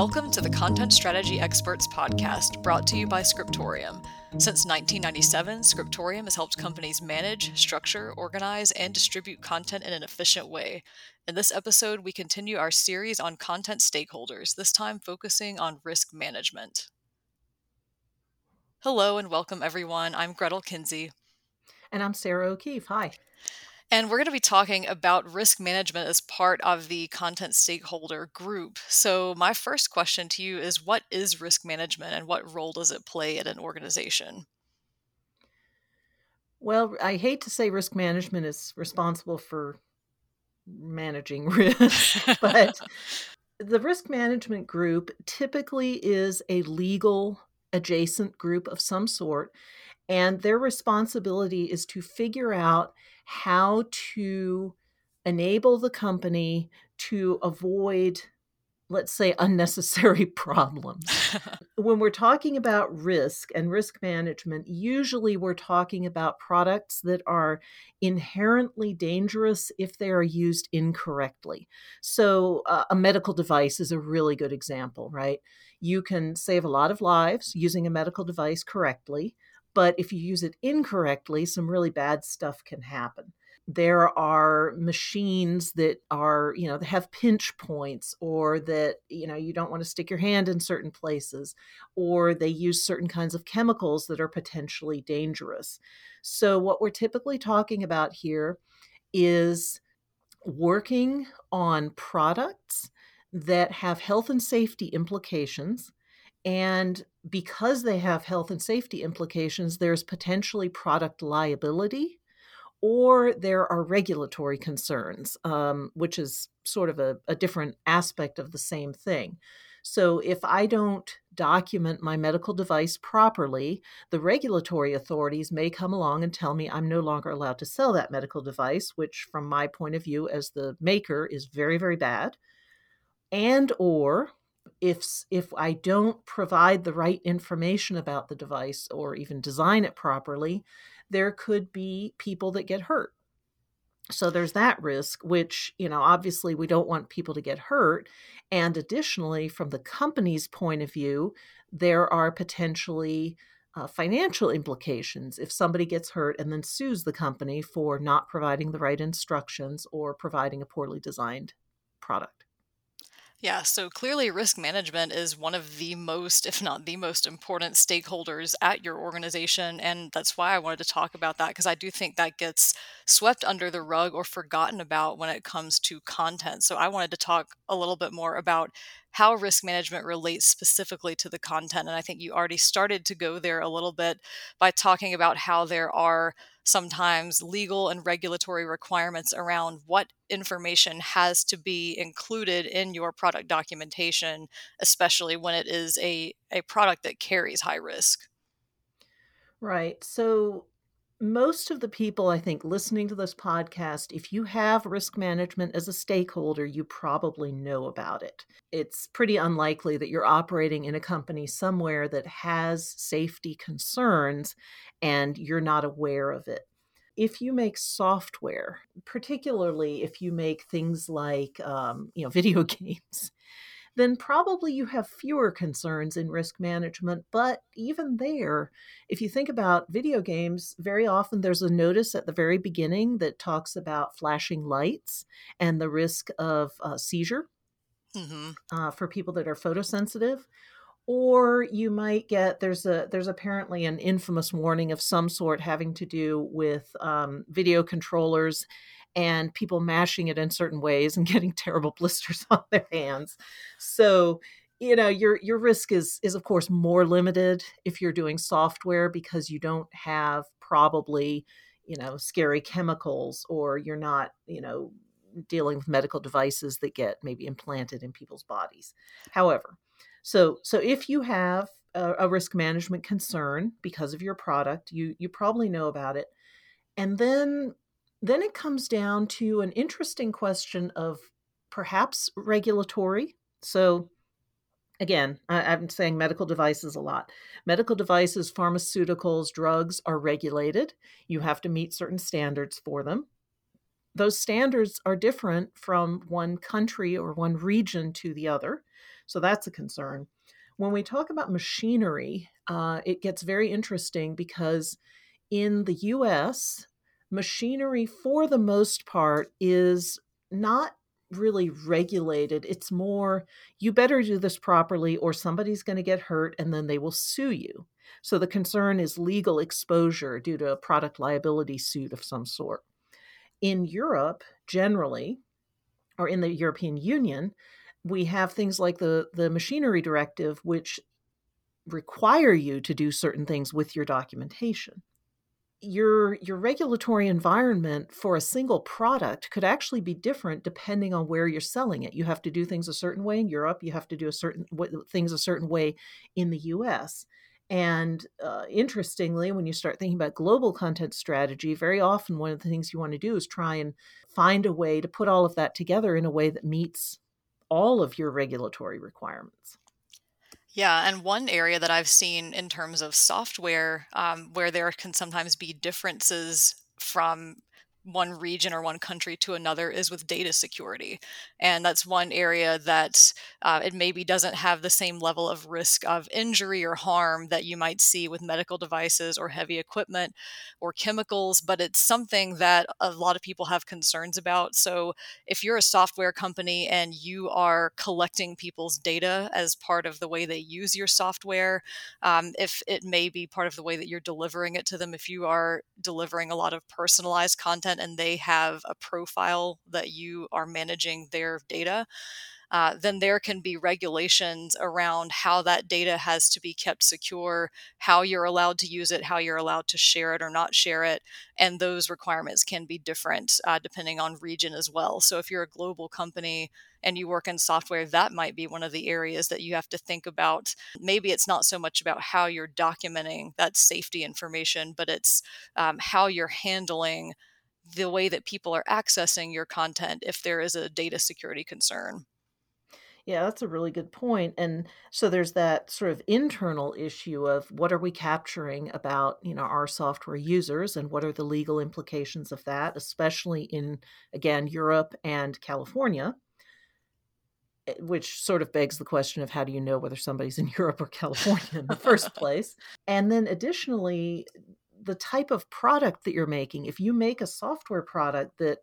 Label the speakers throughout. Speaker 1: Welcome to the Content Strategy Experts podcast, brought to you by Scriptorium. Since 1997, Scriptorium has helped companies manage, structure, organize, and distribute content in an efficient way. In this episode, we continue our series on content stakeholders, this time focusing on risk management. Hello and welcome, everyone. I'm Gretyl Kinsey.
Speaker 2: And I'm Sarah O'Keefe. Hi.
Speaker 1: And we're going to be talking about risk management as part of the content stakeholder group. So, my first question to you is what is risk management and what role does it play at an organization?
Speaker 2: Well, I hate to say risk management is responsible for managing risk, but the risk management group typically is a legal adjacent group of some sort and their responsibility is to figure out how to enable the company to avoid, let's say, unnecessary problems. when we're talking about risk and risk management, usually we're talking about products that are inherently dangerous if they are used incorrectly. So, uh, a medical device is a really good example, right? You can save a lot of lives using a medical device correctly but if you use it incorrectly, some really bad stuff can happen. There are machines that are, you know, that have pinch points or that, you know, you don't want to stick your hand in certain places or they use certain kinds of chemicals that are potentially dangerous. So, what we're typically talking about here is working on products that have health and safety implications and because they have health and safety implications, there's potentially product liability or there are regulatory concerns, um, which is sort of a, a different aspect of the same thing. So, if I don't document my medical device properly, the regulatory authorities may come along and tell me I'm no longer allowed to sell that medical device, which, from my point of view as the maker, is very, very bad. And, or if if I don't provide the right information about the device or even design it properly, there could be people that get hurt. So there's that risk, which, you know, obviously we don't want people to get hurt. And additionally, from the company's point of view, there are potentially uh, financial implications if somebody gets hurt and then sues the company for not providing the right instructions or providing a poorly designed product.
Speaker 1: Yeah, so clearly, risk management is one of the most, if not the most important stakeholders at your organization. And that's why I wanted to talk about that because I do think that gets swept under the rug or forgotten about when it comes to content. So I wanted to talk a little bit more about how risk management relates specifically to the content. And I think you already started to go there a little bit by talking about how there are sometimes legal and regulatory requirements around what information has to be included in your product documentation, especially when it is a, a product that carries high risk.
Speaker 2: Right. So most of the people I think listening to this podcast, if you have risk management as a stakeholder, you probably know about it. It's pretty unlikely that you're operating in a company somewhere that has safety concerns and you're not aware of it. If you make software, particularly if you make things like um, you know video games, then probably you have fewer concerns in risk management. But even there, if you think about video games, very often there's a notice at the very beginning that talks about flashing lights and the risk of uh, seizure mm-hmm. uh, for people that are photosensitive or you might get there's a there's apparently an infamous warning of some sort having to do with um, video controllers and people mashing it in certain ways and getting terrible blisters on their hands. So, you know, your your risk is is of course more limited if you're doing software because you don't have probably, you know, scary chemicals or you're not, you know, dealing with medical devices that get maybe implanted in people's bodies. However, so so if you have a, a risk management concern because of your product, you you probably know about it. And then then it comes down to an interesting question of perhaps regulatory. So, again, I, am saying medical devices a lot. Medical devices, pharmaceuticals, drugs are regulated. You have to meet certain standards for them. Those standards are different from one country or one region to the other. So, that's a concern. When we talk about machinery, uh, it gets very interesting because in the US, machinery, for the most part, is not really regulated. It's more, you better do this properly or somebody's going to get hurt and then they will sue you. So the concern is legal exposure due to a product liability suit of some sort. In Europe, generally, or in the European Union, we have things like the, the machinery directive, which require you to do certain things with your documentation your your regulatory environment for a single product could actually be different depending on where you're selling it. You have to do things a certain way in Europe. You have to do a certain things a certain way in the U.S. And uh, interestingly, when you start thinking about global content strategy, very often one of the things you want to do is try and find a way to put all of that together in a way that meets all of your regulatory requirements.
Speaker 1: Yeah, and one area that I've seen in terms of software um, where there can sometimes be differences from one region or one country to another is with data security. And that's one area that uh, it maybe doesn't have the same level of risk of injury or harm that you might see with medical devices or heavy equipment or chemicals, but it's something that a lot of people have concerns about. So if you're a software company and you are collecting people's data as part of the way they use your software, um, if it may be part of the way that you're delivering it to them, if you are delivering a lot of personalized content and they have a profile that you are managing their data, uh, then there can be regulations around how that data has to be kept secure, how you're allowed to use it, how you're allowed to share it or not share it. And those requirements can be different uh, depending on region as well. So if you're a global company and you work in software, that might be one of the areas that you have to think about. Maybe it's not so much about how you're documenting that safety information, but it's um, how you're handling the way that people are accessing your content if there is a data security concern.
Speaker 2: Yeah, that's a really good point. And so there's that sort of internal issue of what are we capturing about, you know, our software users and what are the legal implications of that, especially in again Europe and California, eh, which sort of begs the question of how do you know whether somebody's in Europe or California in the first place? And then additionally, the type of product that you're making. If you make a software product that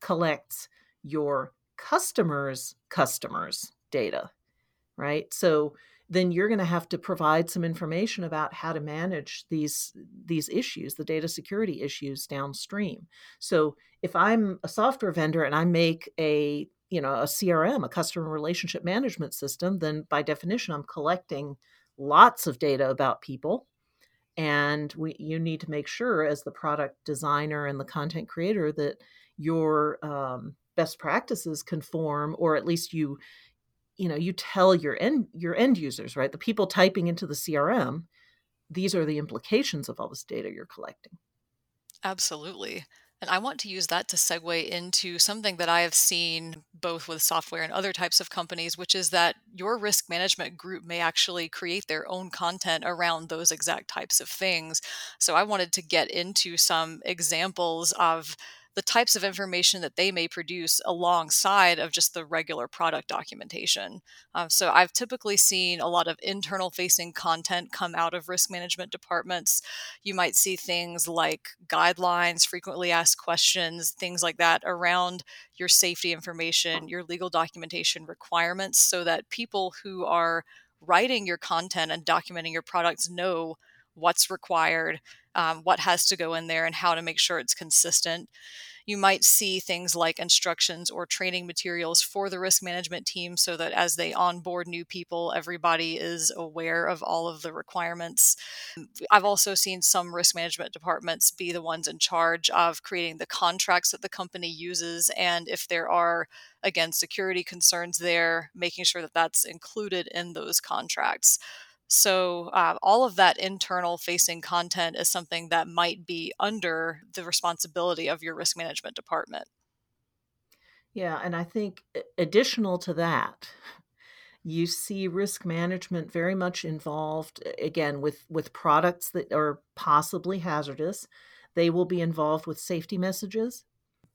Speaker 2: collects your customers' customers' data, right? So then you're going to have to provide some information about how to manage these these issues, the data security issues downstream. So if I'm a software vendor and I make a you know a CRM, a customer relationship management system, then by definition I'm collecting lots of data about people and we, you need to make sure as the product designer and the content creator that your um, best practices conform or at least you you know you tell your end your end users right the people typing into the crm these are the implications of all this data you're collecting
Speaker 1: absolutely and I want to use that to segue into something that I have seen both with software and other types of companies, which is that your risk management group may actually create their own content around those exact types of things. So I wanted to get into some examples of the types of information that they may produce alongside of just the regular product documentation. Um, so I've typically seen a lot of internal facing content come out of risk management departments. You might see things like guidelines, frequently asked questions, things like that around your safety information, your legal documentation requirements, so that people who are writing your content and documenting your products know what's required, um, what has to go in there, and how to make sure it's consistent. You might see things like instructions or training materials for the risk management team so that as they onboard new people, everybody is aware of all of the requirements. I've also seen some risk management departments be the ones in charge of creating the contracts that the company uses. And if there are, again, security concerns there, making sure that that's included in those contracts. So, uh, all of that internal facing content is something that might be under the responsibility of your risk management department.
Speaker 2: Yeah, and I think additional to that, you see risk management very much involved again with with products that are possibly hazardous. They will be involved with safety messages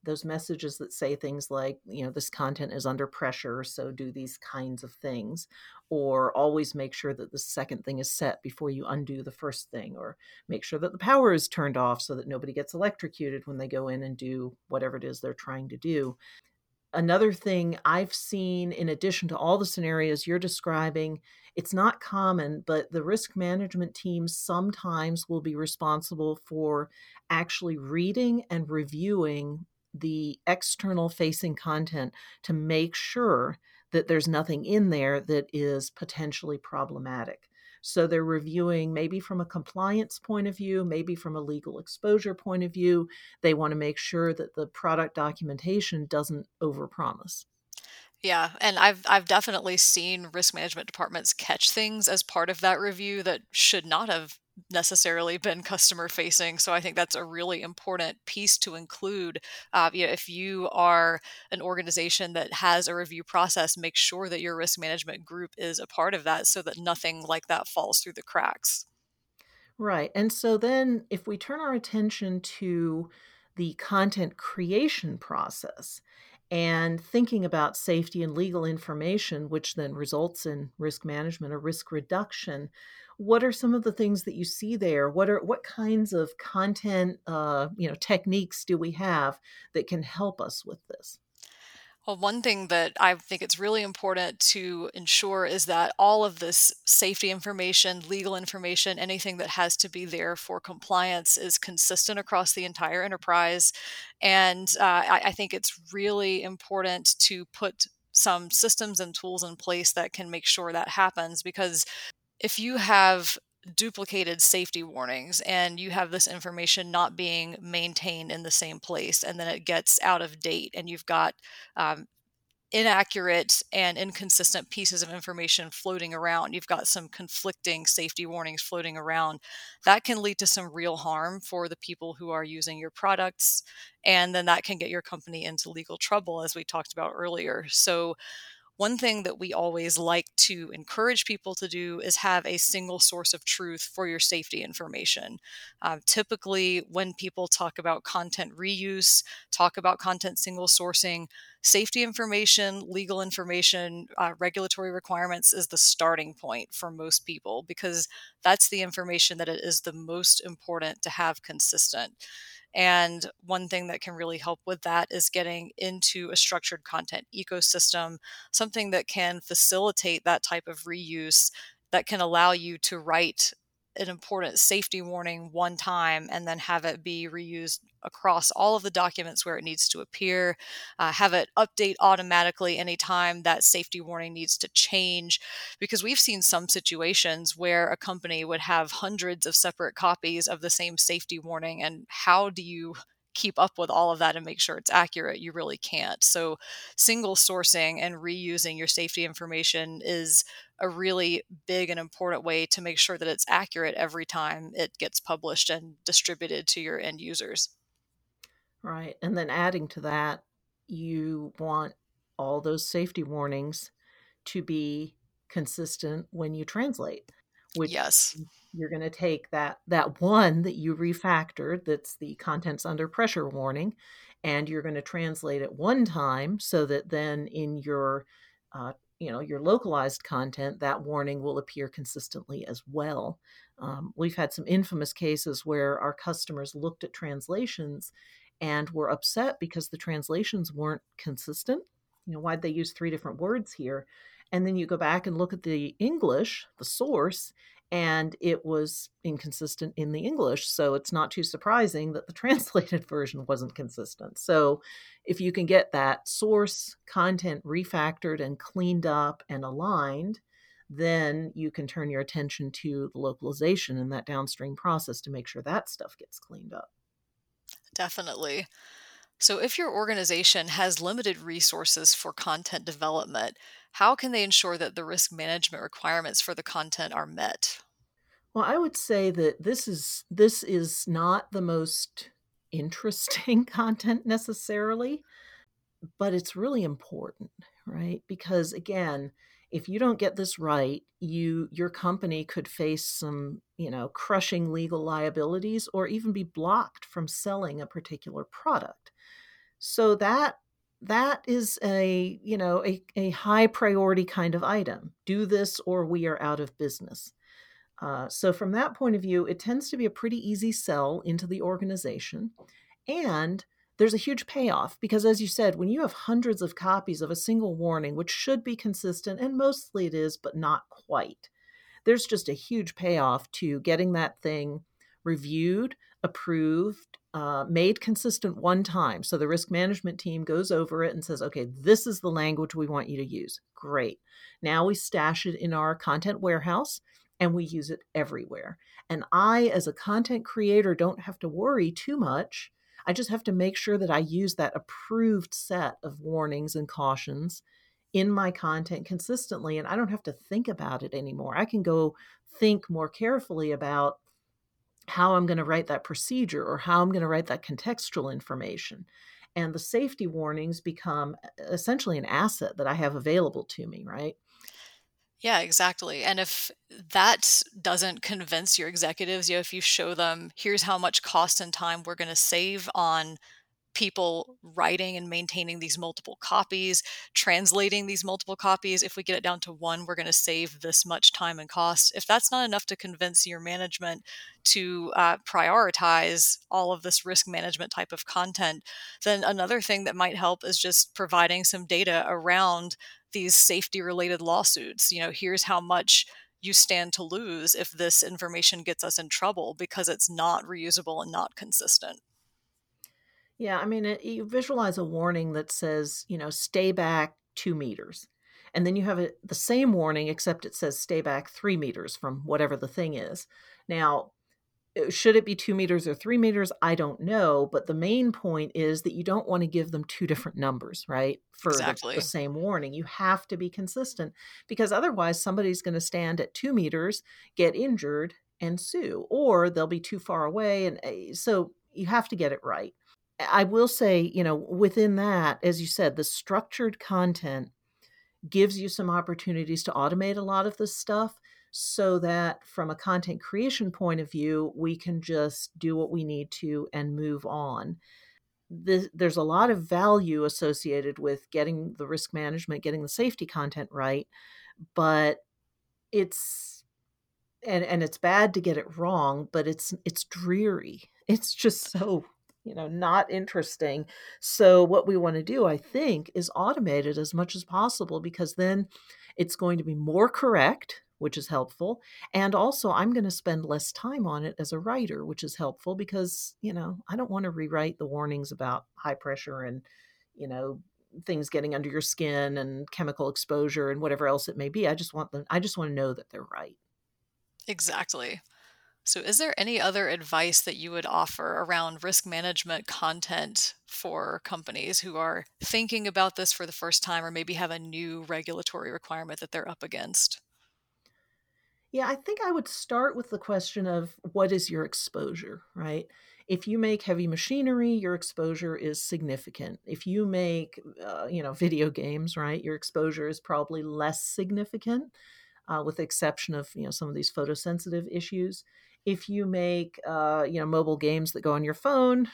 Speaker 2: those messages that say things like, you know, this content is under pressure, so do these kinds of things, or always make sure that the second thing is set before you undo the first thing, or make sure that the power is turned off so that nobody gets electrocuted when they go in and do whatever it is they're trying to do. Another thing I've seen, in addition to all the scenarios you're describing, it's not common, but the risk management team sometimes will be responsible for actually reading and reviewing the external facing content to make sure that there's nothing in there that is potentially problematic. So they're reviewing maybe from a compliance point of view, maybe from a legal exposure point of view. They want to make sure that the product documentation doesn't overpromise.
Speaker 1: Yeah, and I've I've definitely seen risk management departments catch things as part of that review that should not have necessarily been customer facing. So I think that's a really important piece to include. Uh, you know, if you are an organization that has a review process, make sure that your risk management group is a part of that so that nothing like that falls through the cracks.
Speaker 2: Right. And so then if we turn our attention to the content creation process and thinking about safety and legal information, which then results in risk management or risk reduction. What are some of the things that you see there? What are what kinds of content, uh, you know, techniques do we have that can help us with this?
Speaker 1: Well, one thing that I think it's really important to ensure is that all of this safety information, legal information, anything that has to be there for compliance is consistent across the entire enterprise. And uh, I, I think it's really important to put some systems and tools in place that can make sure that happens because if you have duplicated safety warnings and you have this information not being maintained in the same place and then it gets out of date and you've got um, inaccurate and inconsistent pieces of information floating around you've got some conflicting safety warnings floating around that can lead to some real harm for the people who are using your products and then that can get your company into legal trouble as we talked about earlier so one thing that we always like to encourage people to do is have a single source of truth for your safety information. Uh, typically, when people talk about content reuse, talk about content single sourcing, safety information, legal information, uh, regulatory requirements is the starting point for most people because that's the information that it is the most important to have consistent. And one thing that can really help with that is getting into a structured content ecosystem, something that can facilitate that type of reuse that can allow you to write an important safety warning one time and then have it be reused across all of the documents where it needs to appear, uh, have it update automatically anytime that safety warning needs to change. Because we've seen some situations where a company would have hundreds of separate copies of the same safety warning, and how do you keep up with all of that and make sure it's accurate, you really can't. So, single sourcing and reusing your safety information is a really big and important way to make sure that it's accurate every time it gets published and distributed to your end users.
Speaker 2: Right. And then adding to that, you want all those safety warnings to be consistent when you translate
Speaker 1: which yes
Speaker 2: you're going to take that that one that you refactored that's the contents under pressure warning and you're going to translate it one time so that then in your uh, you know your localized content that warning will appear consistently as well um, we've had some infamous cases where our customers looked at translations and were upset because the translations weren't consistent you know why'd they use three different words here and then you go back and look at the English, the source, and it was inconsistent in the English. So it's not too surprising that the translated version wasn't consistent. So if you can get that source content refactored and cleaned up and aligned, then you can turn your attention to the localization and that downstream process to make sure that stuff gets cleaned up.
Speaker 1: Definitely. So, if your organization has limited resources for content development, how can they ensure that the risk management requirements for the content are met?
Speaker 2: Well, I would say that this is this is not the most interesting content necessarily, but it's really important, right? Because again, if you don't get this right, you your company could face some, you know, crushing legal liabilities or even be blocked from selling a particular product. So that that is a you know a, a high priority kind of item do this or we are out of business uh, so from that point of view it tends to be a pretty easy sell into the organization and there's a huge payoff because as you said when you have hundreds of copies of a single warning which should be consistent and mostly it is but not quite there's just a huge payoff to getting that thing reviewed approved uh, made consistent one time. So the risk management team goes over it and says, okay, this is the language we want you to use. Great. Now we stash it in our content warehouse and we use it everywhere. And I, as a content creator, don't have to worry too much. I just have to make sure that I use that approved set of warnings and cautions in my content consistently. And I don't have to think about it anymore. I can go think more carefully about how I'm going to write that procedure or how I'm going to write that contextual information. And the safety warnings become essentially an asset that I have available to me, right?
Speaker 1: Yeah, exactly. And if that doesn't convince your executives, you know, if you show them here's how much cost and time we're going to save on people writing and maintaining these multiple copies, translating these multiple copies. If we get it down to one, we're going to save this much time and cost. If that's not enough to convince your management to uh, prioritize all of this risk management type of content, then another thing that might help is just providing some data around these safety related lawsuits. You know, here's how much you stand to lose if this information gets us in trouble because it's not reusable and not consistent.
Speaker 2: Yeah, I mean, it, you visualize a warning that says, you know, stay back two meters. And then you have a, the same warning, except it says stay back three meters from whatever the thing is. Now, uh, should it be two meters or three meters? I don't know. But the main point is that you don't want to give them two different numbers, right? For exactly. the, the same warning. You have to be consistent because otherwise somebody's going to stand at two meters, get injured, and sue, or they'll be too far away. And eh, so you have to get it right. I will say, you know, within that, as you said, the structured content gives you some opportunities to automate a lot of this stuff so that from a content creation point of view, we can just do what we need to and move on. there's a lot of value associated with getting the risk management, getting the safety content right, but it's and and it's bad to get it wrong, but it's it's dreary. It's just so you know not interesting so what we want to do i think is automate it as much as possible because then it's going to be more correct which is helpful and also i'm going to spend less time on it as a writer which is helpful because you know i don't want to rewrite the warnings about high pressure and you know things getting under your skin and chemical exposure and whatever else it may be i just want them i just want to know that they're right
Speaker 1: exactly so, is there any other advice that you would offer around risk management content for companies who are thinking about this for the first time or maybe have a new regulatory requirement that they're up against?
Speaker 2: Yeah, I think I would start with the question of what is your exposure, right? If you make heavy machinery, your exposure is significant. If you make, uh, you know, video games, right, your exposure is probably less significant, uh, with the exception of you know some of these photosensitive issues if you make uh, you know mobile games that go on your phone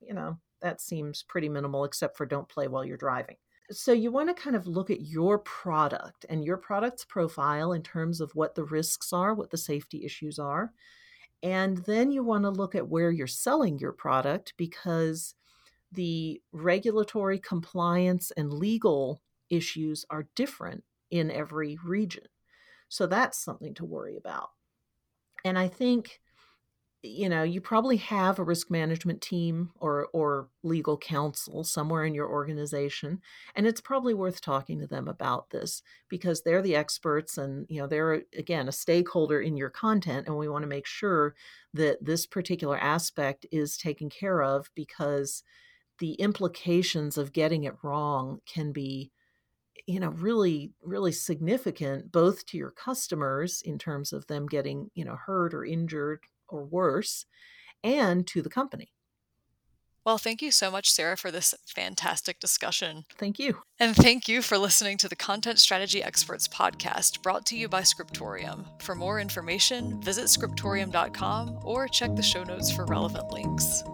Speaker 2: you know that seems pretty minimal except for don't play while you're driving so you want to kind of look at your product and your product's profile in terms of what the risks are what the safety issues are and then you want to look at where you're selling your product because the regulatory compliance and legal issues are different in every region so that's something to worry about and I think you know you probably have a risk management team or or legal counsel somewhere in your organization and it's probably worth talking to them about this because they're the experts and you know they're again a stakeholder in your content and we want to make sure that this particular aspect is taken care of because the implications of getting it wrong can be you know really really significant both to your customers in terms of them getting you know hurt or injured or worse and to the company
Speaker 1: well, thank you so much, Sarah, for this fantastic discussion.
Speaker 2: Thank you.
Speaker 1: And thank you for listening to the Content Strategy Experts podcast brought to you by Scriptorium. For more information, visit scriptorium.com or check the show notes for relevant links.